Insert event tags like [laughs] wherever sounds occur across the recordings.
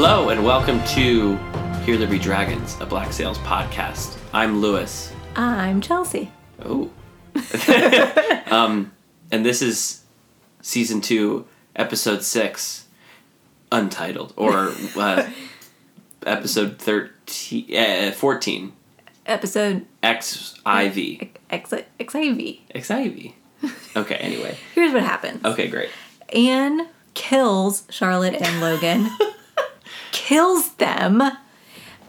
Hello and welcome to Here There Be Dragons, a Black Sails podcast. I'm Lewis. I'm Chelsea. Oh. [laughs] um, and this is season two, episode six, untitled, or uh, [laughs] episode 13, uh, 14, Episode XIV. X- XIV. XIV. Okay, anyway. [laughs] Here's what happens Okay, great. Anne kills Charlotte and Logan, kills them,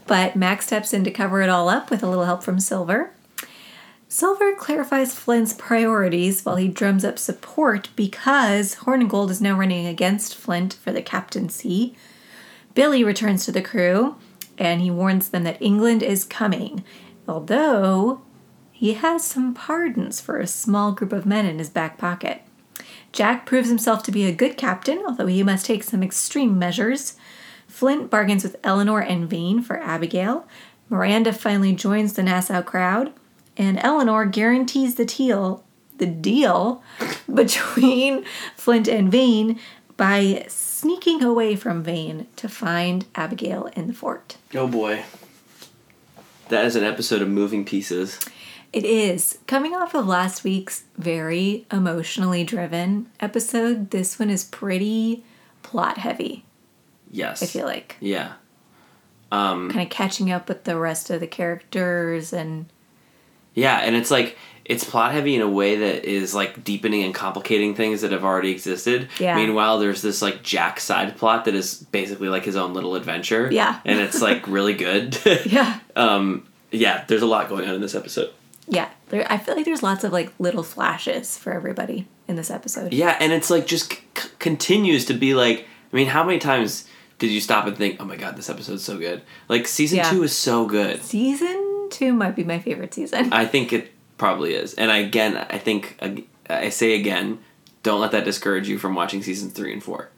but Max steps in to cover it all up with a little help from Silver. Silver clarifies Flint's priorities while he drums up support because Hornigold is now running against Flint for the captaincy. Billy returns to the crew and he warns them that England is coming, although he has some pardons for a small group of men in his back pocket. Jack proves himself to be a good captain, although he must take some extreme measures. Flint bargains with Eleanor and Vane for Abigail. Miranda finally joins the Nassau crowd, and Eleanor guarantees the deal, the deal [laughs] between Flint and Vane by sneaking away from Vane to find Abigail in the fort. Oh boy. That is an episode of Moving Pieces. It is. Coming off of last week's very emotionally driven episode, this one is pretty plot heavy, Yes. I feel like. Yeah. Um, Kind of catching up with the rest of the characters and Yeah, and it's like it's plot heavy in a way that is like deepening and complicating things that have already existed. Yeah. Meanwhile, there's this like Jack side plot that is basically like his own little adventure. Yeah. And it's [laughs] like really good. [laughs] yeah. um, yeah, there's a lot going on in this episode. Yeah. There, I feel like there's lots of like little flashes for everybody in this episode. Yeah, and it's like just c- continues to be like. I mean, how many times did you stop and think, "Oh my god, this episode's so good"? Like season Yeah. two is so good. Season two might be my favorite season. I think it probably is. And I, again, I think I say again, don't let that discourage you from watching seasons three and four.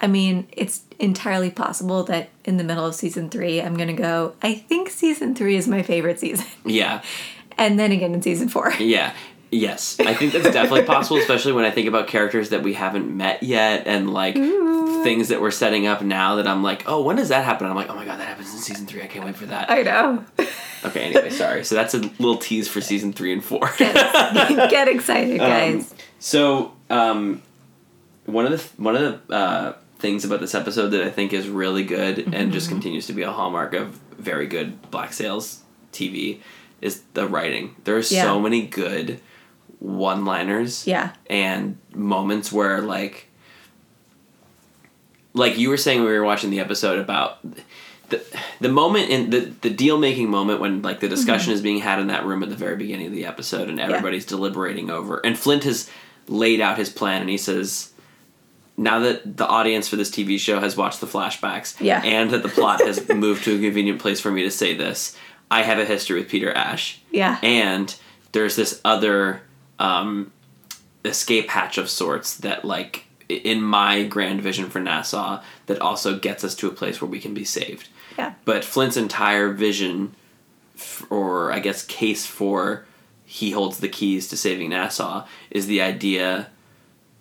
I mean, it's entirely possible that in the middle of season three, I'm going to go, I think season three is my favorite season. Yeah, [laughs] And then again in season four. yeah, yes. I think that's definitely [laughs] possible, especially when I think about characters that we haven't met yet and like things that we're setting up now. That I'm like, oh, when does that happen? I'm like, oh my god, that happens in season three. I can't wait for that. I know. Okay, anyway, sorry. So that's a little tease for season three and four. Get [laughs] [laughs] excited, guys. So, um, one of the one of the uh, things about this episode that I think is really good and just continues to be a hallmark of very good Black Sails TV is the writing. There are so many good one-liners yeah. and moments where like like you were saying when we were watching the episode about the, the moment in the, the deal making moment when like the discussion mm-hmm. is being had in that room at the very beginning of the episode and everybody's deliberating over and Flint has laid out his plan and he says now that the audience for this TV show has watched the flashbacks Yeah. and that the plot has [laughs] moved to a convenient place for me to say this, I have a history with Peter Ashe Yeah. and there's this other um, escape hatch of sorts that like in my grand vision for nassau that also gets us to a place where we can be saved Yeah. but flint's entire vision f- or i guess case for he holds the keys to saving nassau is the idea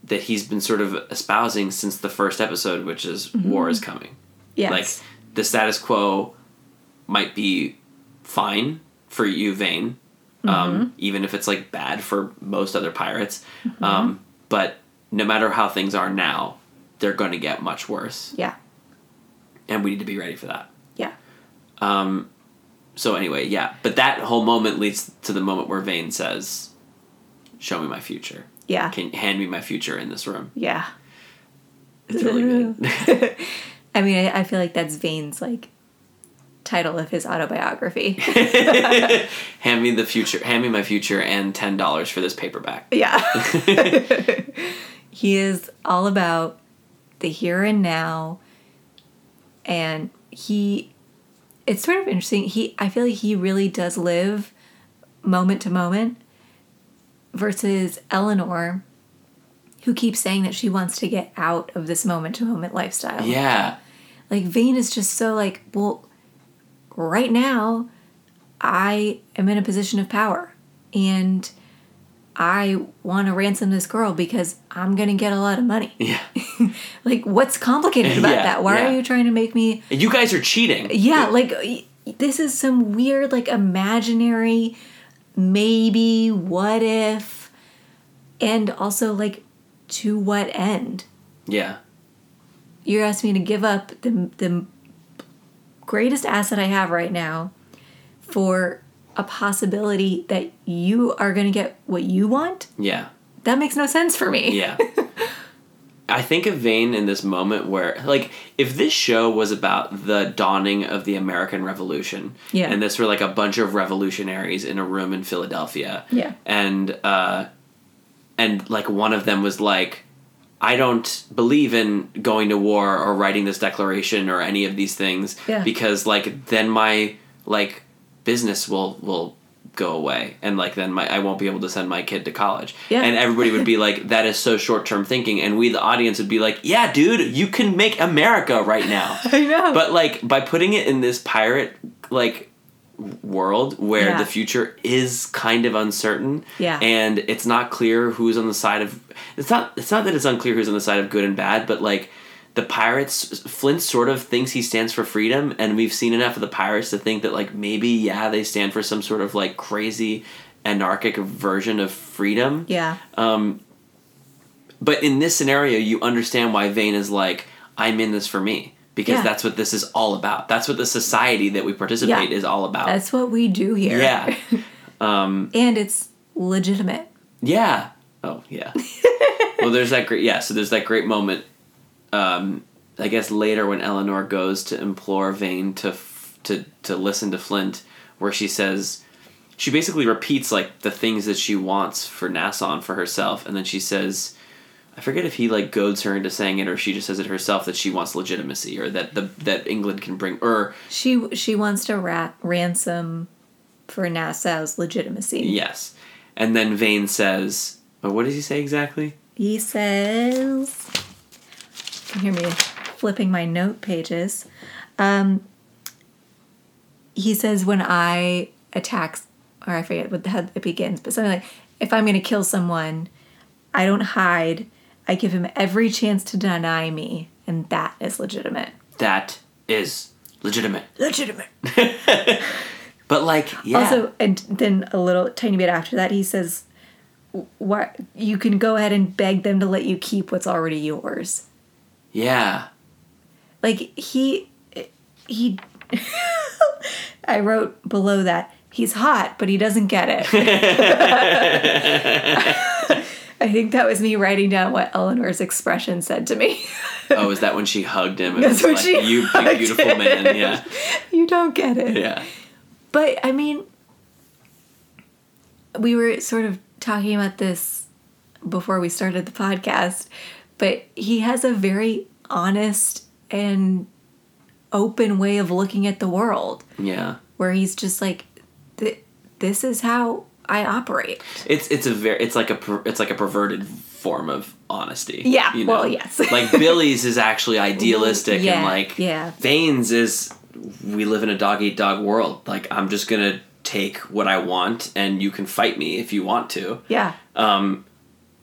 that he's been sort of espousing since the first episode which is war is coming Yes. like the status quo might be fine for you, Vane, um, even if it's like bad for most other pirates. Um, but no matter how things are now, they're going to get much worse, yeah. and we need to be ready for that. Yeah. Um, so anyway, yeah, but that whole moment leads to the moment where Vane says, "Show me my future. Yeah. Can hand me my future in this room." Yeah. It's really good. [laughs] I mean, I, I feel like that's Vane's like title of his autobiography. [laughs] [laughs] hand me the future. Hand me my future and ten dollars for this paperback. yeah. [laughs] he is all about the here and now and he it's sort of interesting. He I feel like he really does live moment to moment versus Eleanor who keeps saying that she wants to get out of this moment to moment lifestyle. Yeah. Like Vane is just so like, well, right now I am in a position of power and I want to ransom this girl because I'm going to get a lot of money. Yeah. [laughs] Like, what's complicated about Yeah, that? Why yeah. are you trying to make me. You guys are cheating. Yeah, like, this is some weird, like, imaginary, maybe, what if, and also, like, to what end? Yeah. You're asking me to give up the, the greatest asset I have right now for a possibility that you are going to get what you want? Yeah. That makes no sense for me. Yeah. [laughs] I think of Vane in this moment where, like, if this show was about the dawning of the American Revolution, Yeah. and this were like a bunch of revolutionaries in a room in Philadelphia, Yeah. and uh, and like one of them was like, I don't believe in going to war or writing this declaration or any of these things Yeah. because like then my like business will will go away and like then my I won't be able to send my kid to college. Yeah. And everybody would be [laughs] like that is so short-term thinking and we the audience would be like, "Yeah, dude, you can make America right now." [laughs] I know. but like by putting it in this pirate like world where Yeah. the future is kind of uncertain Yeah. and it's not clear who's on the side of it's not it's not that it's unclear who's on the side of good and bad but like the pirates flint sort of thinks he stands for freedom and we've seen enough of the pirates to think that like maybe yeah they stand for some sort of like crazy anarchic version of freedom yeah. Um but in this scenario, you understand why Vane is like, I'm in this for me. Because Yeah. that's what this is all about. That's what the society that we participate Yeah. is all about. That's what we do here. yeah. [laughs] and it's legitimate. Yeah. Oh, yeah. [laughs] well, there's that great, yeah, so there's that great moment, um, I guess later when Eleanor goes to implore Vane to, f- to, to listen to Flint, where she says, she basically repeats like the things that she wants for Nassau and for herself, and then she says, I forget if he like goads her into saying it or she just says it herself that she wants legitimacy or that the that England can bring or She she wants to ra- ransom for Nassau's legitimacy. yes. And then Vane says, oh, what does he say exactly? He says, you can hear me flipping my note pages. Um, he says, when I attack, or I forget what the how it begins, but something like, if I'm going to kill someone, I don't hide. I give him every chance to deny me, and that is legitimate. That is legitimate. Legitimate. [laughs] But like, yeah. Also, and then a little tiny bit after that, he says, "What you can go ahead and beg them to let you keep what's already yours." yeah. Like he, he. [laughs] I wrote below that he's hot, but he doesn't get it. [laughs] I think that was me writing down what Eleanor's expression said to me. [laughs] Oh, is that when she hugged him? That's when like, she You big beautiful him. man. Yeah. [laughs] you don't get it. Yeah. But I mean, we were sort of talking about this before we started the podcast, but he has a very honest and open way of looking at the world Yeah. where he's just like, this is how I operate. It's it's a very it's like a it's like a perverted form of honesty. Yeah, you well, yes. [laughs] like Billy's is actually idealistic Yeah, and like yeah. Vane's is we live in a dog eat dog world. Like I'm just gonna take what I want and you can fight me if you want to. Yeah. Um,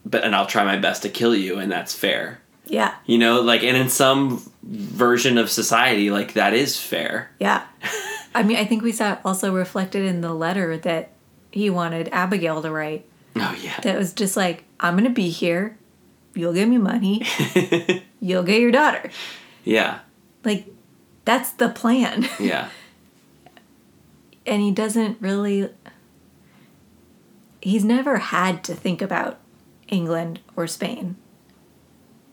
But and I'll try my best to kill you and that's fair. Yeah. You know, like and in some version of society like that is fair. Yeah. I mean, I think we saw also reflected in the letter that he wanted Abigail to write. Oh yeah. that was just like, I'm gonna be here. You'll give me money. [laughs] You'll get your daughter. yeah. Like, that's the plan. [laughs] Yeah. And he doesn't really. He's never had to think about England or Spain.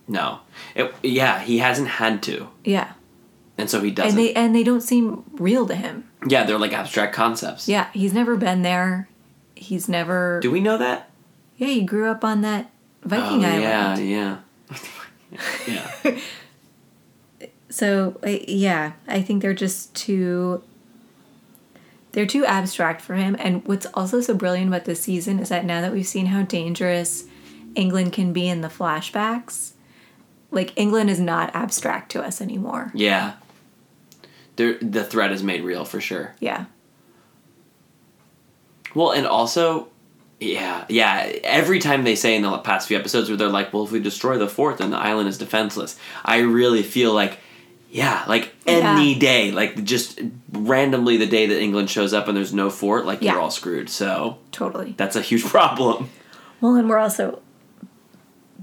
No. It, yeah, he hasn't had to. Yeah. And so he doesn't. they and they don't seem real to him. yeah, they're like abstract concepts. Yeah, he's never been there. He's never. Do we know that? yeah, he grew up on that Viking oh, island. Yeah, yeah. [laughs] yeah. So yeah, I think they're just too they're too abstract for him. And what's also so brilliant about this season is that now that we've seen how dangerous England can be in the flashbacks, like England is not abstract to us anymore. Yeah. The the threat is made real for sure. Yeah. Well, and also Yeah, yeah. Every time they say in the past few episodes where they're like, "Well, if we destroy the fort, then the island is defenseless," I really feel like, yeah, like any Yeah. day, like just randomly the day that England shows up and there's no fort, like Yeah. you're all screwed. So Totally. that's a huge [laughs] problem. Well, and we're also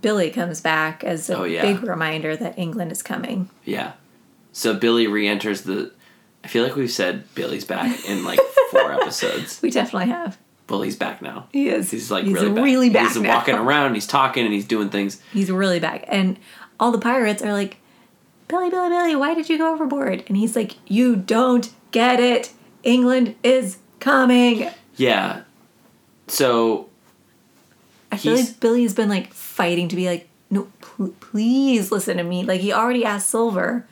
Billy comes back as a Oh, yeah. big reminder that England is coming. Yeah. So Billy re-enters the. I feel like we've said Billy's back in like four [laughs] episodes. We definitely have. Well, he's back now. He is. He's like He's really back. really back He's now. walking around. He's talking and he's doing things. He's really back. And all the pirates are like, Billy, Billy, Billy, why did you go overboard? And he's like, You don't get it. England is coming. Yeah. So I feel like Billy's been like fighting to be like, No, pl- please listen to me. Like he already asked Silver,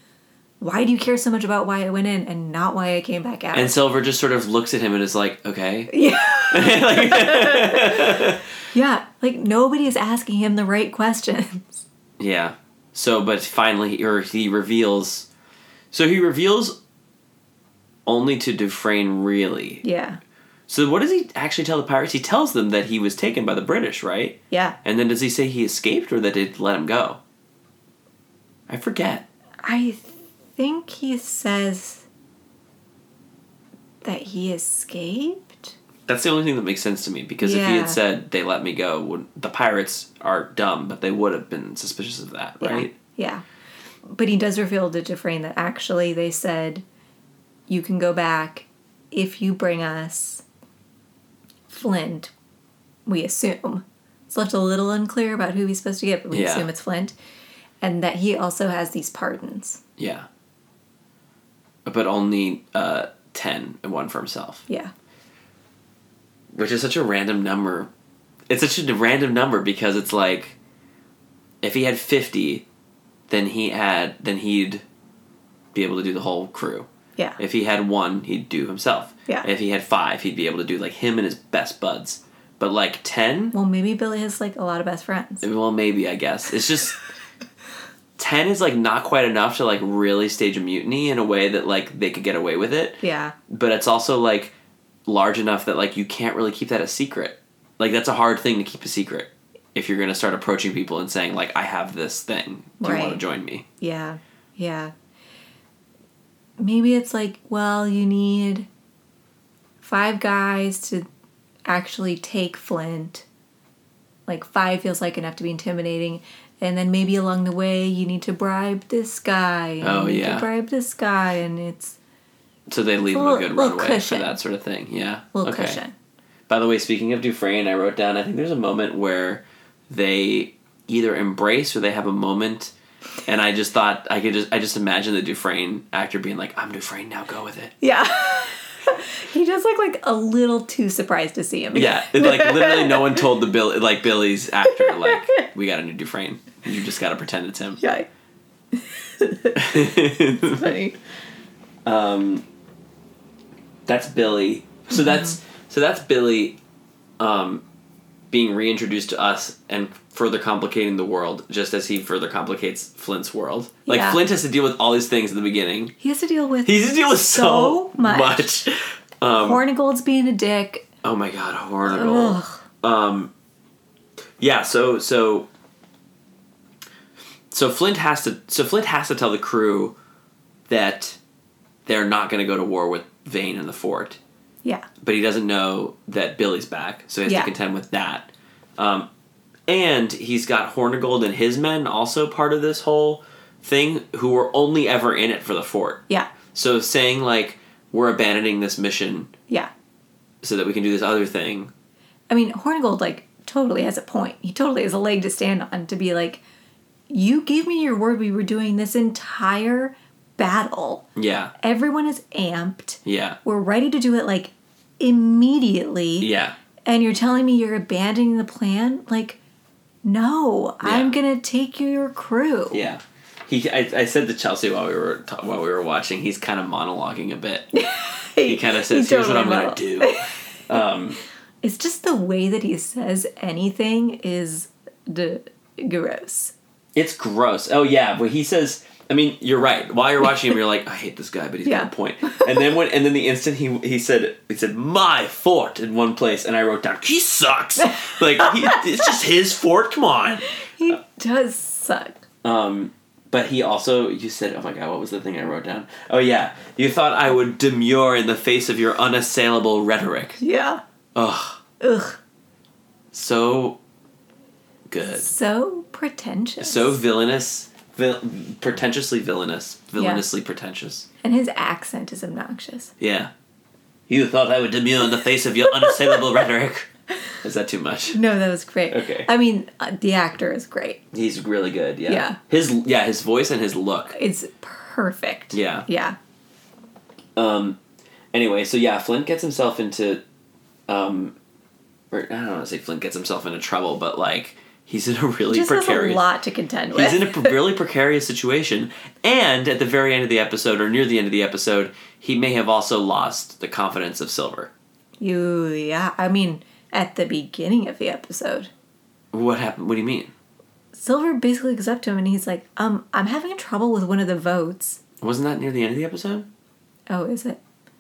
Why do you care so much about why I went in and not why I came back out? and Silver just sort of looks at him and is like, "Okay." [laughs] yeah. Like- [laughs] Yeah. Like nobody is asking him the right questions. yeah. So, but finally, or he reveals. So he reveals only to Dufresne, really. Yeah. So what does he actually tell the pirates? He tells them that he was taken by the British, right? Yeah. And then does he say he escaped or that they let him go? I forget. I think he says that he escaped. That's the only thing that makes sense to me because if he Yeah. had said they let me go, would, the pirates are dumb, but they would have been suspicious of that, Yeah. right? Yeah. But he does reveal to Dufresne that actually they said you can go back if you bring us Flint, we assume. It's left a little unclear about who he's supposed to get, but we Yeah. assume it's Flint. And that he also has these pardons. Yeah. But only uh, 10 and one for himself, Yeah. which is such a random number. It's such a random number because it's like if he had 50, then he had then he'd be able to do the whole crew. Yeah. If he had one, he'd do himself. Yeah. If he had five, he'd be able to do like him and his best buds. But like 10, Well, maybe Billy has like a lot of best friends. well, maybe, I guess. It's just [laughs] 10 is like not quite enough to like really stage a mutiny in a way that like they could get away with it. Yeah. But it's also like large enough that like you can't really keep that a secret. Like that's a hard thing to keep a secret if you're going to start approaching people and saying like I have this thing. Do you want to join me? Yeah, yeah. Maybe it's like, well, you need five guys to actually take Flint. Like, five feels like enough to be intimidating. And then maybe along the way, you need to bribe this guy. And Oh, you need yeah. to bribe this guy. And it's So they leave a them a good little runway cushion. for that sort of thing. Yeah. little okay. cushion. By the way, speaking of Dufresne, I wrote down. I think there's a moment where they either embrace or they have a moment, and I just thought I could just I just imagine the Dufresne actor being like, "I'm Dufresne now, go with it." Yeah. [laughs] [laughs] he does look like a little too surprised to see him. Yeah, [laughs] like literally, no one told the Bill like Billy's actor like, "We got a new Dufresne. You just got to pretend it's him." Yeah. [laughs] Funny. um, that's Billy. So that's so that's Billy, um, being reintroduced to us and further complicating the world, just as he further complicates Flint's world. Like Yeah. Flint has to deal with all these things in the beginning. He has to deal with He has to deal with so, So much. much. Um, Hornigold's being a dick. oh my god, Hornigold. Um, yeah. So so so Flint has to so Flint has to tell the crew that they're not going to go to war with Vane in the fort, Yeah. but he doesn't know that Billy's back, so he has Yeah. to contend with that. Um, and he's got Hornigold and his men also part of this whole thing, who were only ever in it for the fort. Yeah. So saying like we're abandoning this mission Yeah. so that we can do this other thing. I mean, Hornigold like totally has a point. He totally has a leg to stand on to be like, you gave me your word we were doing this entire battle. Yeah, Everyone is amped. yeah, We're ready to do it like immediately. yeah. And you're telling me you're abandoning the plan? Like, no, I'm gonna take you your crew. Yeah. He, I, I said to Chelsea while we were ta- while we were watching, he's kind of monologuing a bit. [laughs] He kind of says, "Here's what I'm gonna do." [laughs] Um, It's just the way that he says anything is the gross. it's gross. Oh yeah, but he says I mean, you're right. While you're watching him, you're like, I hate this guy, but he's Yeah. got a point. And then when, and then the instant he he said he said my fort in one place, and I wrote down he sucks. Like he, it's just his fort. Come on. He does suck. Um, but he also you said, oh my god, what was the thing I wrote down? Oh yeah, you thought I would demur in the face of your unassailable rhetoric. Yeah. Ugh, Ugh. so good, So pretentious. so villainous, vil- pretentiously villainous, villainously pretentious. and his accent is obnoxious. Yeah. You thought I would demur in the face of your unassailable [laughs] rhetoric. Is that too much? No, that was great. Okay. I mean, uh, the actor is great. He's really good. Yeah. Yeah. His yeah, his voice and his look. It's perfect. Yeah. Yeah. Um. Anyway, so yeah, Flint gets himself into, um, or I don't want to say Flint gets himself into trouble, but like he's in a really Just has a precarious. lot to contend with. He's in a really [laughs] precarious situation, and at the very end of the episode, or near the end of the episode, he may have also lost the confidence of Silver. you, yeah. I mean, at the beginning of the episode, What happened? What do you mean? Silver basically goes up to him and he's like, um, I'm having trouble with one of the votes. Wasn't that near the end of the episode? Oh, is it?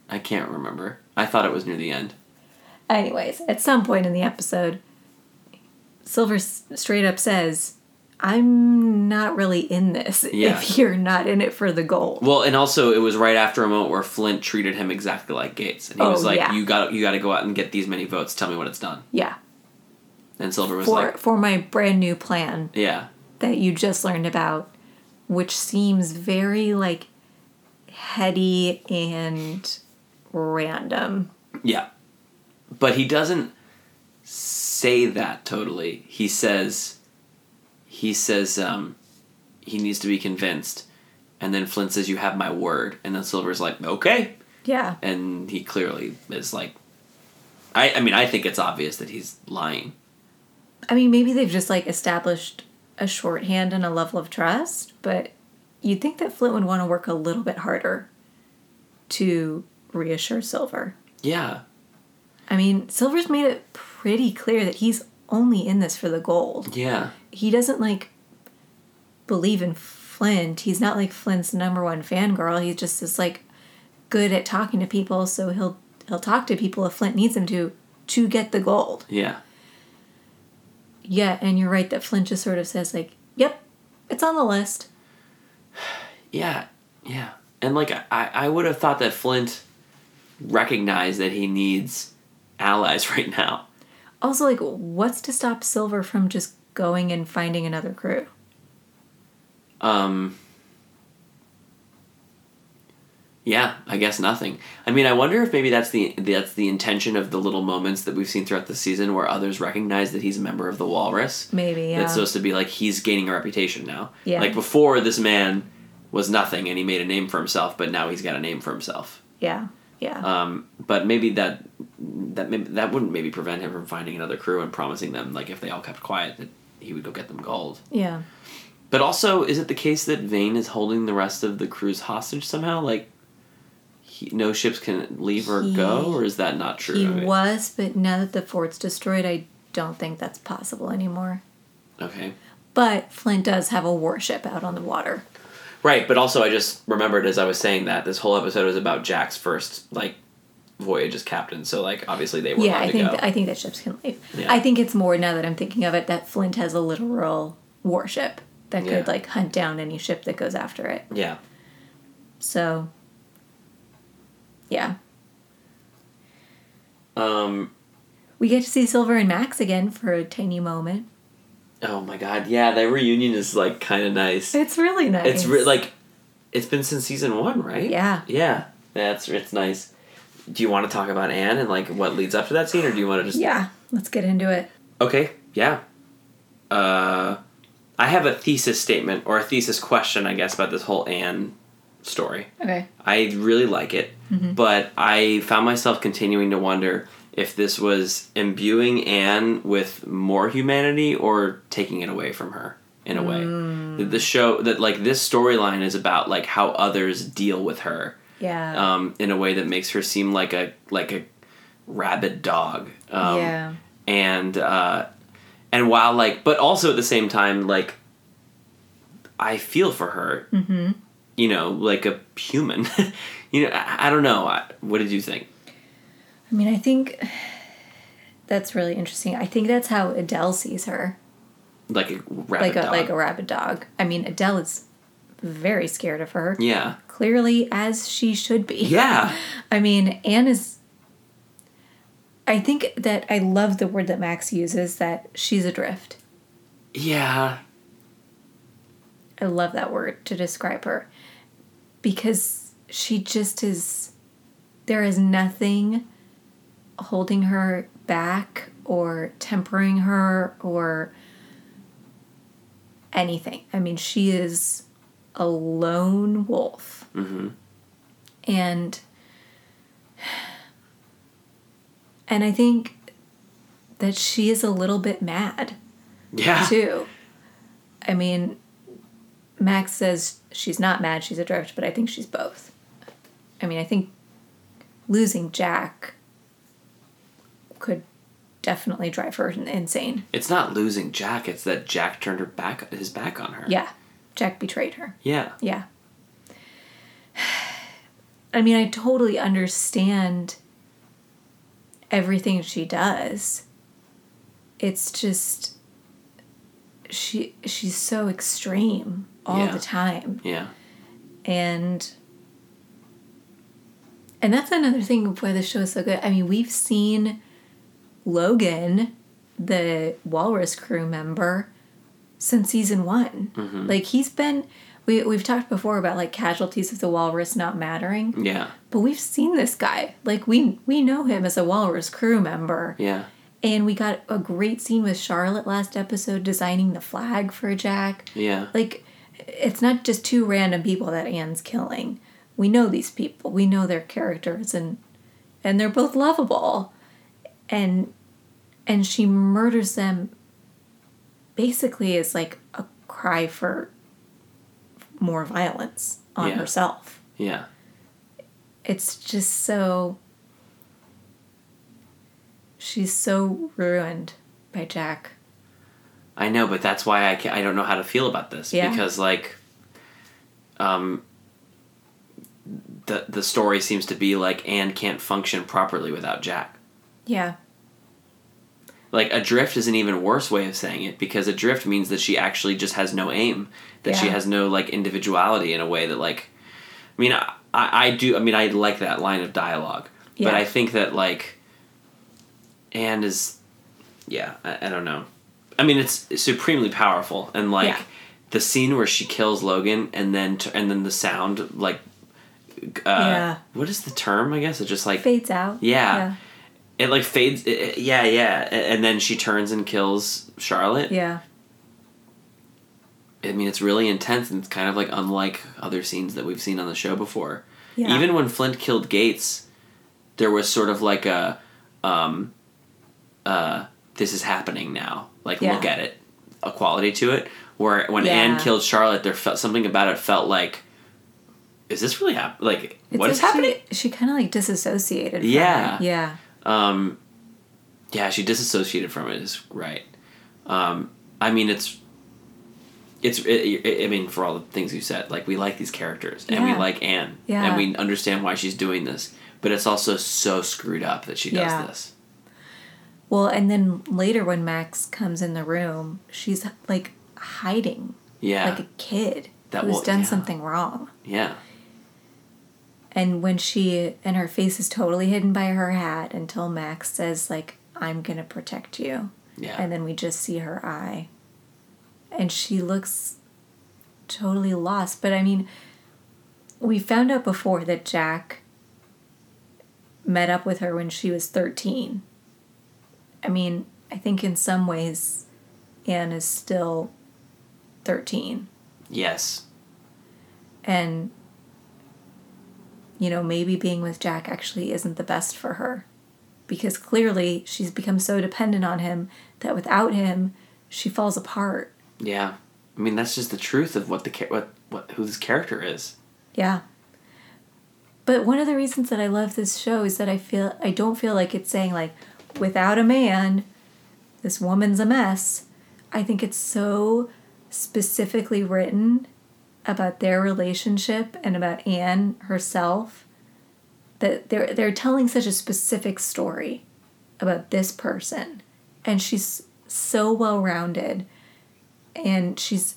I can't remember. I thought it was near the end. Anyways, at some point in the episode, Silver straight up says, I'm not really in this [laughs] Yeah. if you're not in it for the gold. Well, and also it was right after a moment where Flint treated him exactly like Gates, and he Oh, was like, yeah. "You got you got to go out and get these many votes. Tell me when it's done." Yeah. And Silver was For, like, for my brand new plan "Yeah, that you just learned about, which seems very like heady and random. yeah," but he doesn't say that totally. He says, he says, um, he needs to be convinced, and then Flint says, "You have my word," and then Silver's like, "Okay," Yeah. and he clearly is like, I I mean I think it's obvious that he's lying. I mean, maybe they've just like established a shorthand and a level of trust, but you'd think that Flint would want to work a little bit harder to reassure Silver. Yeah, I mean, Silver's made it pretty clear that he's only in this for the gold. yeah. He doesn't like believe in Flint. He's not like Flint's number one fangirl. He's just this like good at talking to people, so he'll he'll talk to people if Flint needs him to to get the gold. Yeah. Yeah, and you're right that Flint just sort of says like, "Yep, it's on the list." [sighs] Yeah, yeah. And like I, I would have thought that Flint recognized that he needs allies [laughs] right now. Also, like, what's to stop Silver from just going and finding another crew? Um Yeah, I guess nothing. I mean, I wonder if maybe that's the that's the intention of the little moments that we've seen throughout the season where others recognize that he's a member of the Walrus. Maybe, yeah. It's supposed to be like he's gaining a reputation now. Yeah. Like before, this man was nothing and he made a name for himself, but now he's got a name for himself. Yeah, yeah, Um, but maybe that that maybe, that wouldn't maybe prevent him from finding another crew and promising them like if they all kept quiet that he would go get them gold. yeah. But also, is it the case that Vane is holding the rest of the crews hostage somehow? Like, he, no ships can leave or He- go, or is that not true? He was, but now that the fort's destroyed, I don't think that's possible anymore. Okay. But Flint does have a warship out on the water. Right, but also I just remembered as I was saying that this whole episode was about Jack's first like voyage as captain. So like obviously they were yeah, I think go. that, I think that ships can leave. Yeah. I think it's more now that I'm thinking of it that Flint has a literal warship that Yeah. could like hunt down any ship that goes after it. yeah. So, yeah, Um. we get to see Silver and Max again for a tiny moment. Oh my god. Yeah, that reunion is like kind of nice. It's really nice. It's re- like it's been since season one, right? Yeah. Yeah. That's it's nice. Do you want to talk about Anne and like what leads up to that scene, or do you want to just? yeah. Let's get into it. Okay. Yeah. Uh, I have a thesis statement or a thesis question, I guess, about this whole Anne story. Okay. I really like it, but I found myself continuing to wonder if this was imbuing Anne with more humanity or taking it away from her in a way. That the show that like this storyline is about like how others deal with her Yeah. um, in a way that makes her seem like a like a rabid dog. Um, yeah. and uh, and while like, but also at the same time like. I feel for her. Mm-hmm. You know, like a human. [laughs] you know, I, I don't know. I, what did you think? I mean, I think that's really interesting. I think that's how Idelle sees her, Like a rabbit like a dog. like a rabid dog. I mean, Idelle is very scared of her. yeah. Clearly, as she should be. Yeah. [laughs] I mean, Anne is. I think that I love the word that Max uses that she's adrift. Yeah. I love that word to describe her because she just is. There is nothing holding her back or tempering her or anything. I mean, she is a lone wolf. Mm-hmm. And and I think that she is a little bit mad Yeah. too. I mean, Max says she's not mad, she's adrift, but I think she's both. I mean, I think losing Jack could definitely drive her insane. It's not losing Jack. It's that Jack turned her back, his back on her. Yeah, Jack betrayed her. Yeah. Yeah. [sighs] I mean, I totally understand everything she does. It's just she she's so extreme all Yeah. the time. Yeah. And and that's another thing of why the show is so good. I mean, we've seen Logan, the Walrus crew member, since season one. Mm-hmm. Like he's been we we've talked before about like casualties of the walrus not mattering. Yeah. But we've seen this guy. Like we we know him as a walrus crew member. Yeah. And we got a great scene with Charlotte last episode designing the flag for Jack. Yeah. Like, it's not just two random people that Anne's killing. We know these people. We know their characters, and and they're both lovable. And and she murders them. Basically, is like a cry for more violence on Yeah. herself. Yeah. It's just so. She's so ruined by Jack. I know, but that's why I, I don't know how to feel about this Yeah. because like, um, the the story seems to be like Anne can't function properly without Jack. Yeah. Like adrift is an even worse way of saying it because adrift means that she actually just has no aim, that she has no like individuality in a way that like, I mean, I, I do. I mean, I like that line of dialogue, but I think that like, Anne is, yeah, I, I don't know. I mean, it's supremely powerful and like Yeah. the scene where she kills Logan and then t- and then the sound like, uh, Yeah. what is the term? I guess it just like Fades out. Yeah. It like fades. It, yeah, yeah, and then she turns and kills Charlotte. Yeah. I mean, it's really intense and it's kind of like unlike other scenes that we've seen on the show before. Yeah. Even when Flint killed Gates, there was sort of like a, um, uh, this is happening now. Like, Yeah. look at it, a quality to it. Where when Yeah. Anne killed Charlotte, there felt something about it felt like, is this really happening? Like, It's what is happening? She, she kind of like disassociated. From Yeah. It. Yeah. Um, yeah, she disassociated from it. Is right. Um, I mean, it's it's. It, it- I mean, for all the things you said, like we like these characters and we like Anne, Yeah. and we understand why she's doing this. But it's also so screwed up that she does Yeah. this. Well, and then later when Max comes in the room, she's like hiding Yeah, like a kid That who's will- done yeah. something wrong. yeah, And when she and her face is totally hidden by her hat until Max says like I'm going to protect you. yeah. And then we just see her eye. And she looks totally lost, but I mean we found out before that Jack met up with her when she was 13. I mean, I think in some ways Anne is still 13 yes, and you know, maybe being with Jack actually isn't the best for her because clearly she's become so dependent on him that without him she falls apart. yeah. I mean, that's just the truth of what the what what who this character is. Yeah. But one of the reasons that I love this show is that I feel I don't feel like it's saying like without a man this woman's a mess. I think it's so specifically written about their relationship and about Anne herself that they're they're telling such a specific story about this person and she's so well rounded and she's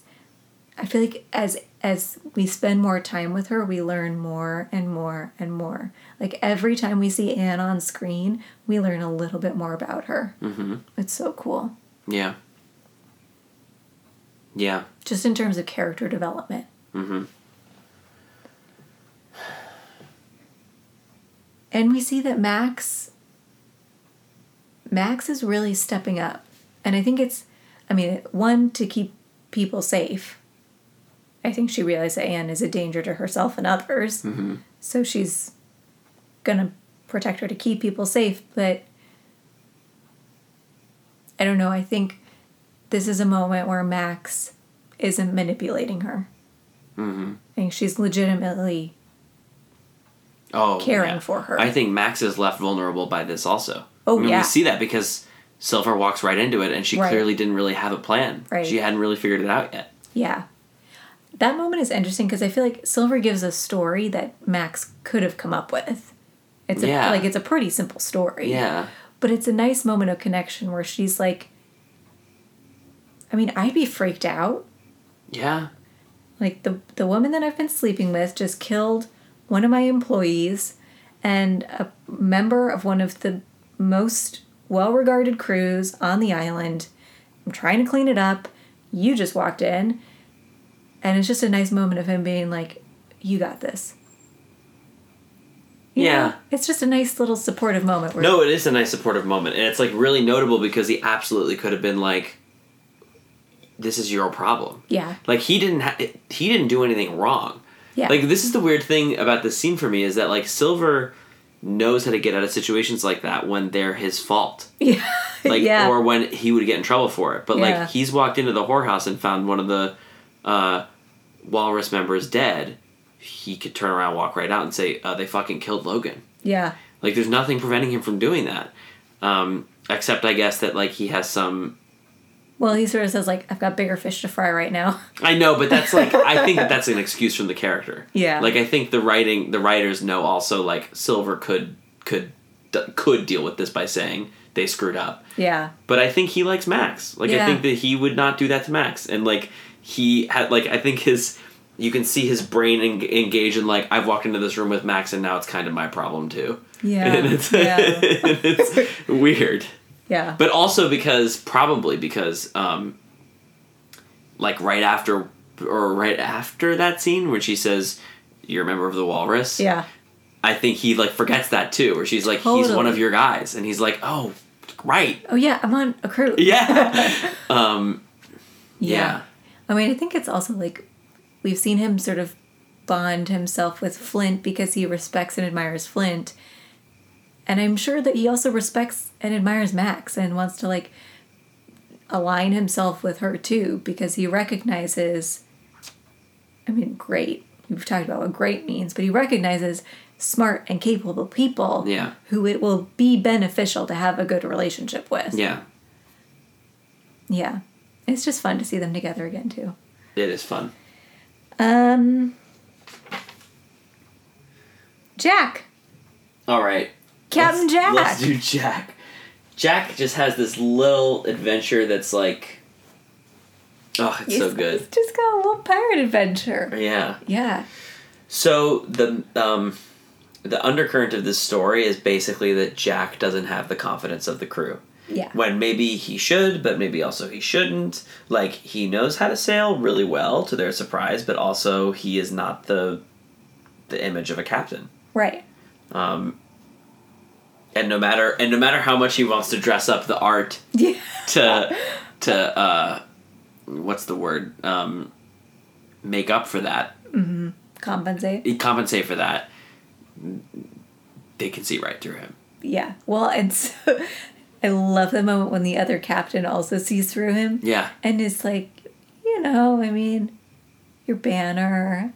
I feel like as as we spend more time with her, we learn more and more and more. Like every time we see Anne on screen, we learn a little bit more about her. Mm-hmm. It's so cool. Yeah. Yeah. Just in terms of character development. Mm-hmm. And we see that Max Max is really stepping up. And I think it's I mean, one to keep people safe. I think she realized that Anne is a danger to herself and others. Mm-hmm. So she's gonna protect her to keep people safe, but I don't know, I think this is a moment where Max isn't manipulating her. Mm-hmm. I think she's legitimately Oh, caring yeah. for her. I think Max is left vulnerable by this also. Oh, I mean, yeah. We see that because Silver walks right into it, and she Right. clearly didn't really have a plan. Right. She hadn't really figured it out yet. Yeah. That moment is interesting because I feel like Silver gives a story that Max could have come up with. It's a, Yeah. like it's a pretty simple story. Yeah. But it's a nice moment of connection where she's like I mean, I'd be freaked out. Yeah. Like the the woman that I've been sleeping with just killed one of my employees and a member of one of the most well-regarded crews on the island. I'm trying to clean it up. You just walked in. And it's just a nice moment of him being like, "You got this." You Yeah. know? It's just a nice little supportive moment No, it is a nice supportive moment, and it's like really notable because he absolutely could have been like, "This is your problem." Yeah. Like he didn't ha- he didn't do anything wrong. Yeah. Like this is the weird thing about this scene for me is that like Silver knows how to get out of situations like that when they're his fault. [laughs] Yeah. Like yeah. or when he would get in trouble for it. But Yeah. like he's walked into the whorehouse and found one of the uh, walrus members dead. He could turn around, walk right out, and say, uh, "They fucking killed Logan." yeah. Like there's nothing preventing him from doing that, um, except I guess that like he has some. Well, he sort of says like, "I've got bigger fish to fry right now." [laughs] I know, but that's like I think that that's an excuse from the character. Yeah. Like I think the writing, the writers know also like Silver could could could deal with this by saying they screwed up. Yeah. But I think he likes Max. Like I think that he would not do that to Max, and like he had like I think his you can see his brain en- engage in like I've walked into this room with Max, and now it's kind of my problem too. Yeah. [laughs] and it's, yeah. [laughs] it's weird. Yeah. But also because probably because um like right after or right after that scene when she says you're a member of the walrus. yeah. I think he like forgets that too where she's like he's one of your guys and he's like, "Oh, right." Oh yeah, I'm on a crew. Yeah. [laughs] um yeah. I mean, I think it's also like we've seen him sort of bond himself with Flint because he respects and admires Flint. And I'm sure that he also respects and admires Max and wants to like align himself with her too because he recognizes I mean, great. We've talked about what great means, but he recognizes smart and capable people Yeah. who it will be beneficial to have a good relationship with. Yeah. Yeah. It's just fun to see them together again too. It is fun. Um Jack. All right. Captain let's, Jack. Let's do Jack. Jack just has this little adventure that's like Oh, it's so good. He's just got a little pirate adventure. Yeah. Yeah. So the um, the undercurrent of this story is basically that Jack doesn't have the confidence of the crew. Yeah. When maybe he should, but maybe also he shouldn't. Like he knows how to sail really well to their surprise, but also he is not the the image of a captain. Right. Um, and no matter and no matter how much he wants to dress up the art Yeah. to to uh, what's the word um, make up for that, mm-hmm. Compensate. compensate for that, they can see right through him. Yeah. Well, and so [laughs] I love the moment when the other captain also sees through him Yeah, and it's like, you know, I mean, your banner.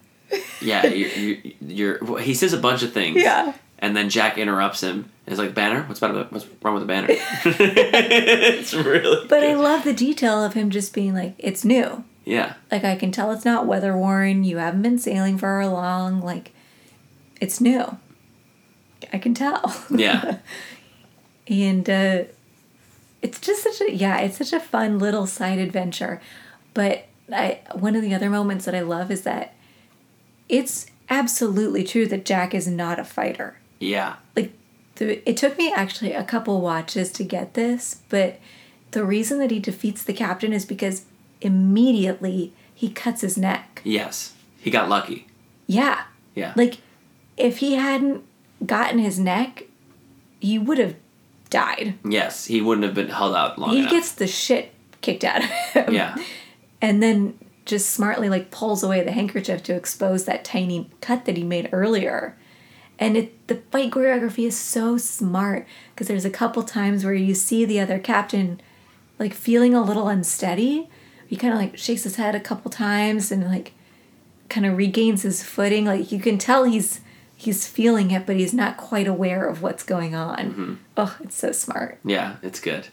yeah. You're, you're, you're, well, he says a bunch of things. Yeah. And then Jack interrupts him. Is like, "Banner, what's about what's wrong with the banner?" [laughs] it's really. But I love the detail of him just being like, it's new. Yeah. Like I can tell it's not weather worn. You haven't been sailing for a long. Like it's new. I can tell. Yeah. [laughs] and uh, it's just such a yeah, it's such a fun little side adventure. But I one of the other moments that I love is that it's absolutely true that Jack is not a fighter. yeah. Like the, it took me actually a couple watches to get this, but the reason that he defeats the captain is because immediately he cuts his neck. Yes. He got lucky. Yeah. Yeah. Like if he hadn't gotten his neck, he would have died. yes. He wouldn't have been held out long he enough. gets the shit kicked out of him. yeah. [laughs] And then just smartly like pulls away the handkerchief to expose that tiny cut that he made earlier. And it the fight choreography is so smart because there's a couple times where you see the other captain like feeling a little unsteady. He kind of like shakes his head a couple times and like kind of regains his footing. Like you can tell he's he's feeling it, but he's not quite aware of what's going on. Oh, it's so smart. Yeah, it's good.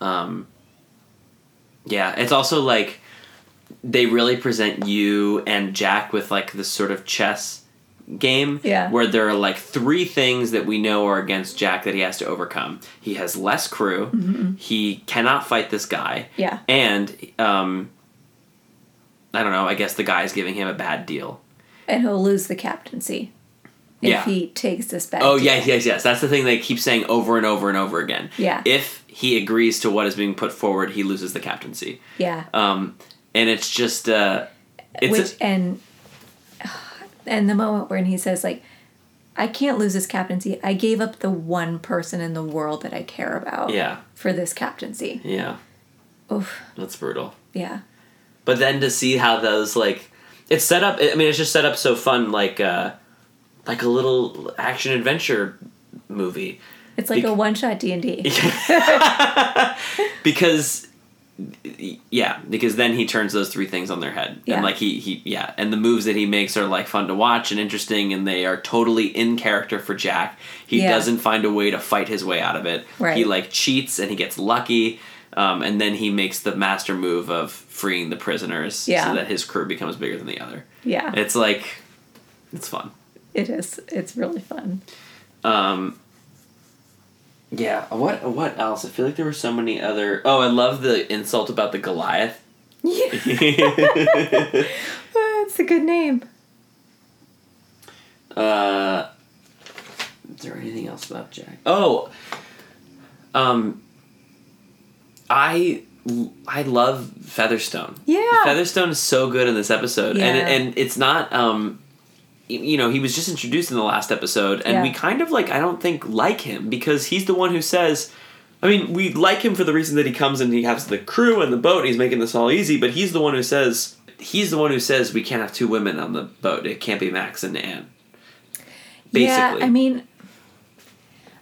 Um Yeah, it's also like they really present you and Jack with like this sort of chess game Yeah. where there are like three things that we know are against Jack that he has to overcome. He has less crew, he cannot fight this guy. Mm-hmm. Yeah. And um I don't know, I guess the guy's giving him a bad deal. And he'll lose the captaincy if Yeah. he takes this back. Oh yes, yes, yes. That's the thing they keep saying over and over and over again. Yeah. If he agrees to what is being put forward, he loses the captaincy. Yeah. Um, and it's just uh, it's Which and and the moment when he says like I can't lose this captaincy. I gave up the one person in the world that I care about yeah, for this captaincy. yeah. Oof. That's brutal. Yeah. But then to see how those like it's set up. I mean, it's just set up so fun, like uh, like a little action adventure movie. It's like Bec- a one shot D and D. [laughs] [laughs] because yeah because then he turns those three things on their head Yeah. and like he he yeah and the moves that he makes are like fun to watch and interesting and they are totally in character for jack he Yeah. doesn't find a way to fight his way out of it Right. he like cheats and he gets lucky um, and then he makes the master move of freeing the prisoners Yeah. so that his crew becomes bigger than the other Yeah. it's like it's fun It is. It's really fun. um, yeah. What What else? I feel like there were so many other. Oh, I love the insult about the Goliath. Yeah. [laughs] It's a good name. uh, is there anything else about Jack? Oh, um, I I love Featherstone. Yeah. Featherstone is so good in this episode, and and it's not um. You know, he was just introduced in the last episode, and Yeah. we kind of like, I don't think, like him because he's the one who says, I mean, we like him for the reason that he comes and he has the crew and the boat and he's making this all easy, but he's the one who says, he's the one who says we can't have two women on the boat. It can't be Max and Anne. Basically. Yeah, I mean,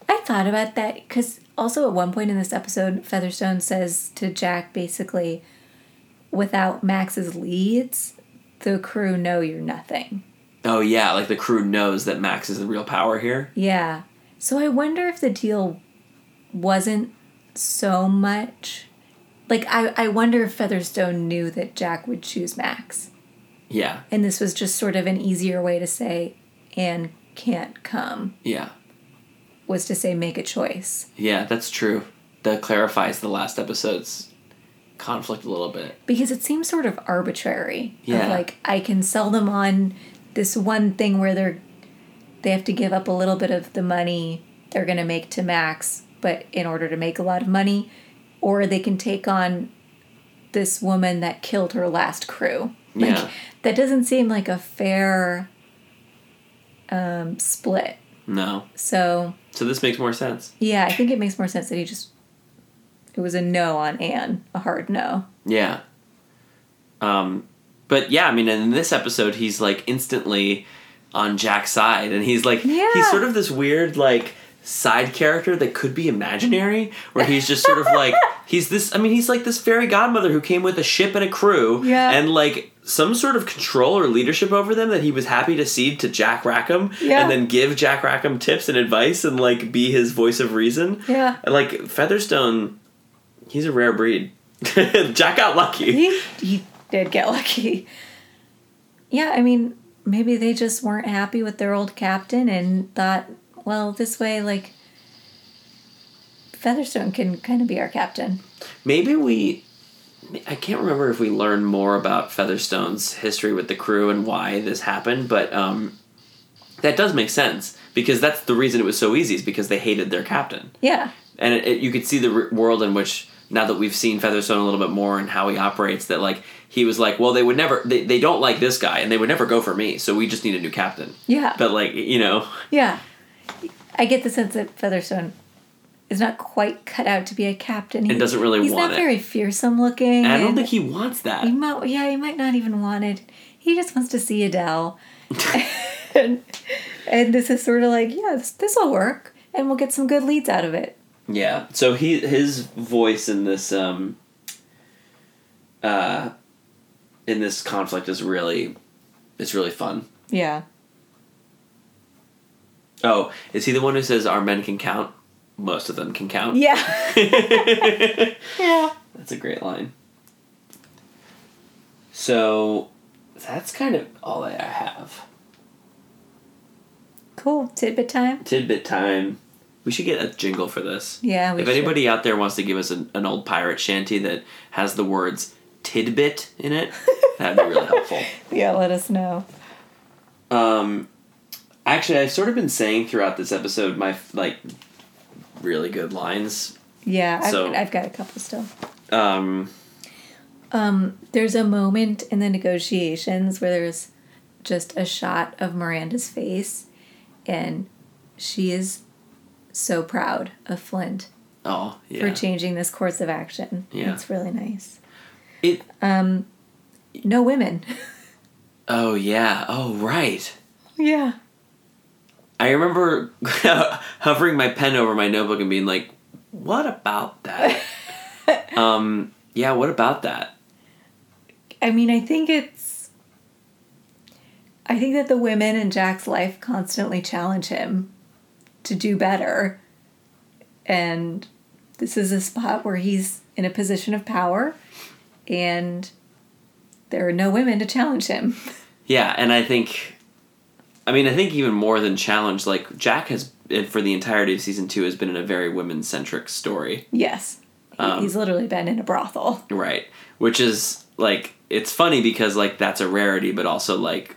I thought about that because also at one point in this episode, Featherstone says to Jack basically, without Max's leads, the crew know you're nothing. Oh, yeah, like the crew knows that Max is the real power here. Yeah. So I wonder if the deal wasn't so much. Like, I, I wonder if Featherstone knew that Jack would choose Max. Yeah, And this was just sort of an easier way to say, Anne can't come, yeah, was to say, make a choice. yeah, that's true. That clarifies the last episode's conflict a little bit. because it seems sort of arbitrary. Yeah. Of like I can sell them on this one thing where they're they have to give up a little bit of the money they're going to make to Max, but in order to make a lot of money, or they can take on this woman that killed her last crew. Like Yeah. that doesn't seem like a fair um, split. No. So So this makes more sense. yeah, I think it makes more sense that he just it was a no on Anne, a hard no. Yeah. Um, but yeah, I mean, in this episode, he's like instantly on Jack's side, and he's like, Yeah. he's sort of this weird like side character that could be imaginary, where he's just sort of like [laughs] he's this. I mean, he's like this fairy godmother who came with a ship and a crew, Yeah. and like some sort of control or leadership over them that he was happy to cede to Jack Rackham, Yeah. and then give Jack Rackham tips and advice and like be his voice of reason. Yeah. And, like Featherstone, he's a rare breed. [laughs] Jack got lucky. He he did get [laughs] lucky. Yeah, I mean, maybe they just weren't happy with their old captain and thought, well, this way, like, Featherstone can kind of be our captain. Maybe we. I can't remember if we learned more about Featherstone's history with the crew and why this happened, but um, that does make sense because that's the reason it was so easy is because they hated their captain, Yeah. and it, it, you could see the r- world in which now that we've seen Featherstone a little bit more and how he operates, that like he was like, well, they would never, they, they don't like this guy, and they would never go for me, so we just need a new captain. Yeah. But like you know, Yeah. I get the sense that Featherstone is not quite cut out to be a captain. He, doesn't really he's want He's not it. very fearsome looking. and I don't think he wants that. he might, yeah, he might not even want it. He just wants to see Idelle. and, [laughs] [laughs] and this is sort of like, yeah, this will work. And we'll get some good leads out of it. Yeah. So he his voice in this um uh in this conflict is really it's really fun. Yeah. Oh, is he the one who says our men can count? Most of them can count. Yeah. [laughs] [laughs] yeah. That's a great line. So that's kind of all I have. Cool. Tidbit time. Tidbit time. We should get a jingle for this. Yeah. We if should. anybody out there wants to give us an, an old pirate shanty that has the words tidbit in it, [laughs] that'd be really helpful. Yeah, let us know. Um, actually, I've sort of been saying throughout this episode my like really good lines. Yeah, I've, So- I've got a couple still. Um, Um, there's a moment in the negotiations where there's just a shot of Miranda's face, and she is so proud of Flint oh yeah, for changing this course of action. Yeah. It's really nice. it. No women. [laughs] Oh yeah. Oh right. yeah. I remember [laughs] hovering my pen over my notebook and being like, "What about that?" [laughs] um, yeah. What about that? I mean, I think it's. I think that the women in Jack's life constantly challenge him to do better. And this is a spot where he's in a position of power and there are no women to challenge him. [laughs] Yeah, and I think, I mean, I think even more than challenge, like Jack has eh, for the entirety of season two has been in a very women centric story. Yes. Um, he's literally been in a brothel. Right. Which is like it's funny because like that's a rarity, but also like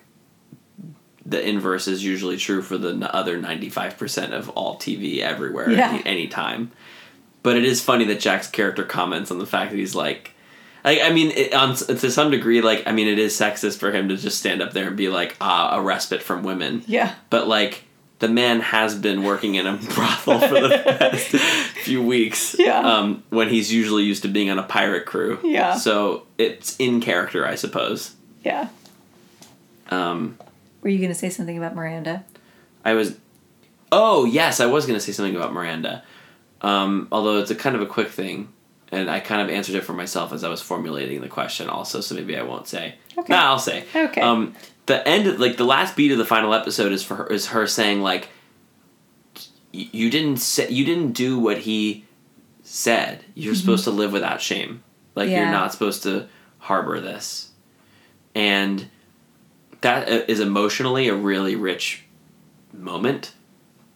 the inverse is usually true for the other ninety five percent of all TV everywhere Yeah. any, anytime. But it is funny that Jack's character comments on the fact that he's like, like I mean, it, on to some degree, like I mean, it is sexist for him to just stand up there and be like, ah, a respite from women. Yeah. But like the man has been working in a [laughs] brothel for the past [laughs] few weeks. Yeah. Um, when he's usually used to being on a pirate crew. Yeah. So it's in character, I suppose. Yeah. Um, Were you going to say something about Miranda? I was. Oh yes, I was going to say something about Miranda. Um, although it's a kind of a quick thing, and I kind of answered it for myself as I was formulating the question, also. So maybe I won't say. Okay. Nah, I'll say. Okay. Um, the end, of, like the last beat of the final episode, is for her, is her saying like, "You didn't say, you didn't do what he said. You're supposed to live without shame. Like Yeah. you're not supposed to harbor this." And that uh, emotionally a really rich moment.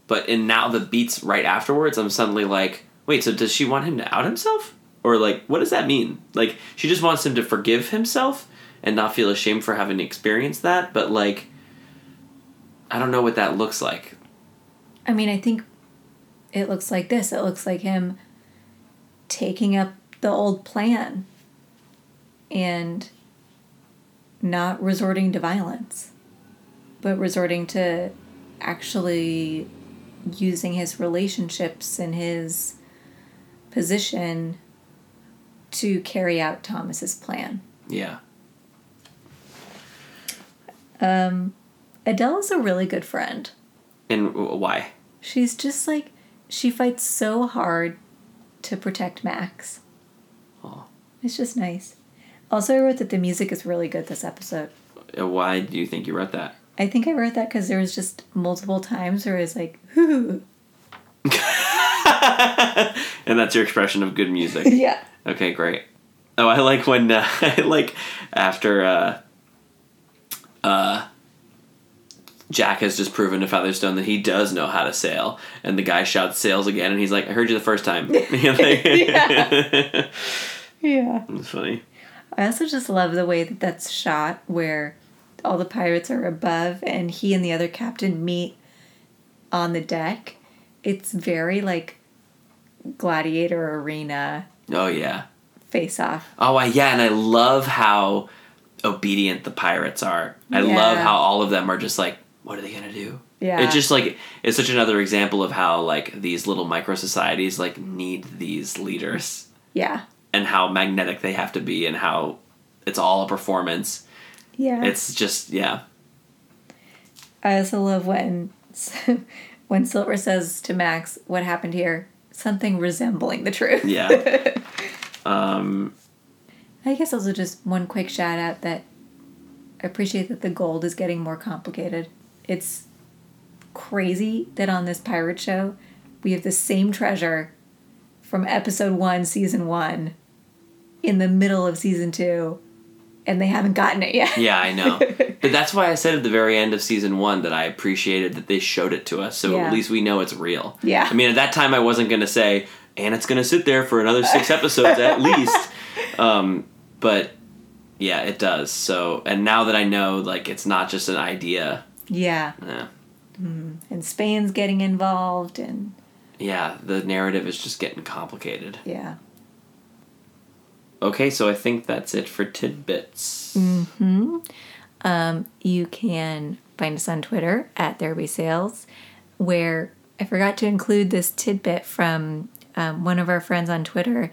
But in now the beats right afterwards, I'm suddenly like, wait, so does she want him to out himself? Or like, what does that mean? Like, she just wants him to forgive himself and not feel ashamed for having experienced that, but like, I don't know what that looks like. I mean, I think it looks like this. It looks like him taking up the old plan and not resorting to violence, but resorting to actually using his relationships and his position to carry out Thomas's plan. Yeah. Um, Idelle is a really good friend. And why? She's just like she fights so hard to protect Max. Oh. It's just nice. Also, I wrote that the music is really good this episode. Uh, Why do you think you wrote that? I think I wrote that because there was just multiple times where it was like, "Ooh, [laughs] and that's your expression of good music. [laughs] yeah, Okay, great. Oh, I like when uh, [laughs] I like after uh, uh, Jack has just proven to Featherstone that he does know how to sail, and the guy shouts "sails" again, and he's like, "I heard you the first time." Yeah. Yeah. It's funny. I also just love the way that that's shot, where all the pirates are above and he and the other captain meet on the deck. It's very like gladiator arena Oh yeah. face off. Oh yeah, and I love how obedient the pirates are. I love how all of them are just like, what are they gonna do? Yeah. It's just like it's such another example of how like these little micro societies like need these leaders Yeah. And how magnetic they have to be and how it's all a performance. Yeah. It's just yeah. I also love when [laughs] when Silver says to Max, "What happened here?" Something resembling the truth. Yeah. [laughs] um I guess also just one quick shout out that I appreciate that the gold is getting more complicated. It's crazy that on this pirate show we have the same treasure from episode one, season one, in the middle of season two, and they haven't gotten it yet. Yeah, I know. [laughs] but that's why I said at the very end of season one that I appreciated that they showed it to us, so Yeah. at least we know it's real. Yeah. I mean, at that time, I wasn't going to say, and it's going to sit there for another six episodes at least. [laughs] Um, but yeah, it does. So, and now that I know, like, it's not just an idea. Yeah. eh, And Spain's getting involved, and yeah, the narrative is just getting complicated. yeah. Okay, so I think that's it for tidbits. You can find us on Twitter at There Be Sales, where I forgot to include this tidbit from um, one of our friends on Twitter.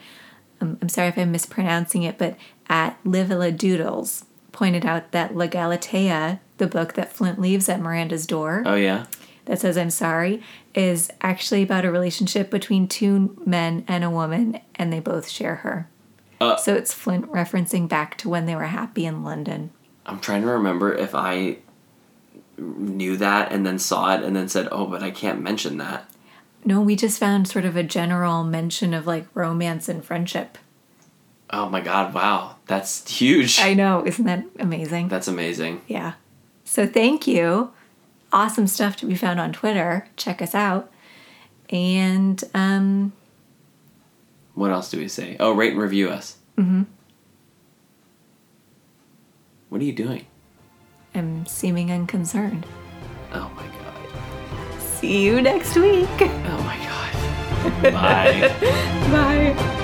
Um, I'm sorry if I'm mispronouncing it, but at Livilla Doodles pointed out that La Galatea, the book that Flint leaves at Miranda's door, Oh yeah. that says I'm sorry, is actually about a relationship between two men and a woman, and they both share her. Uh. so it's Flint referencing back to when they were happy in London. I'm trying to remember if I knew that and then saw it and then said, "Oh, but I can't mention that." No, we just found sort of a general mention of like romance and friendship. Oh my god! Wow, that's huge. I know, isn't that amazing? that's amazing. yeah. So thank you. Awesome stuff to be found on Twitter. Check us out. And um, What else do we say? Oh, rate and review us. Mm-hmm. What are you doing? I'm seeming unconcerned. Oh my god. See you next week. Oh my god. Bye. [laughs] Bye.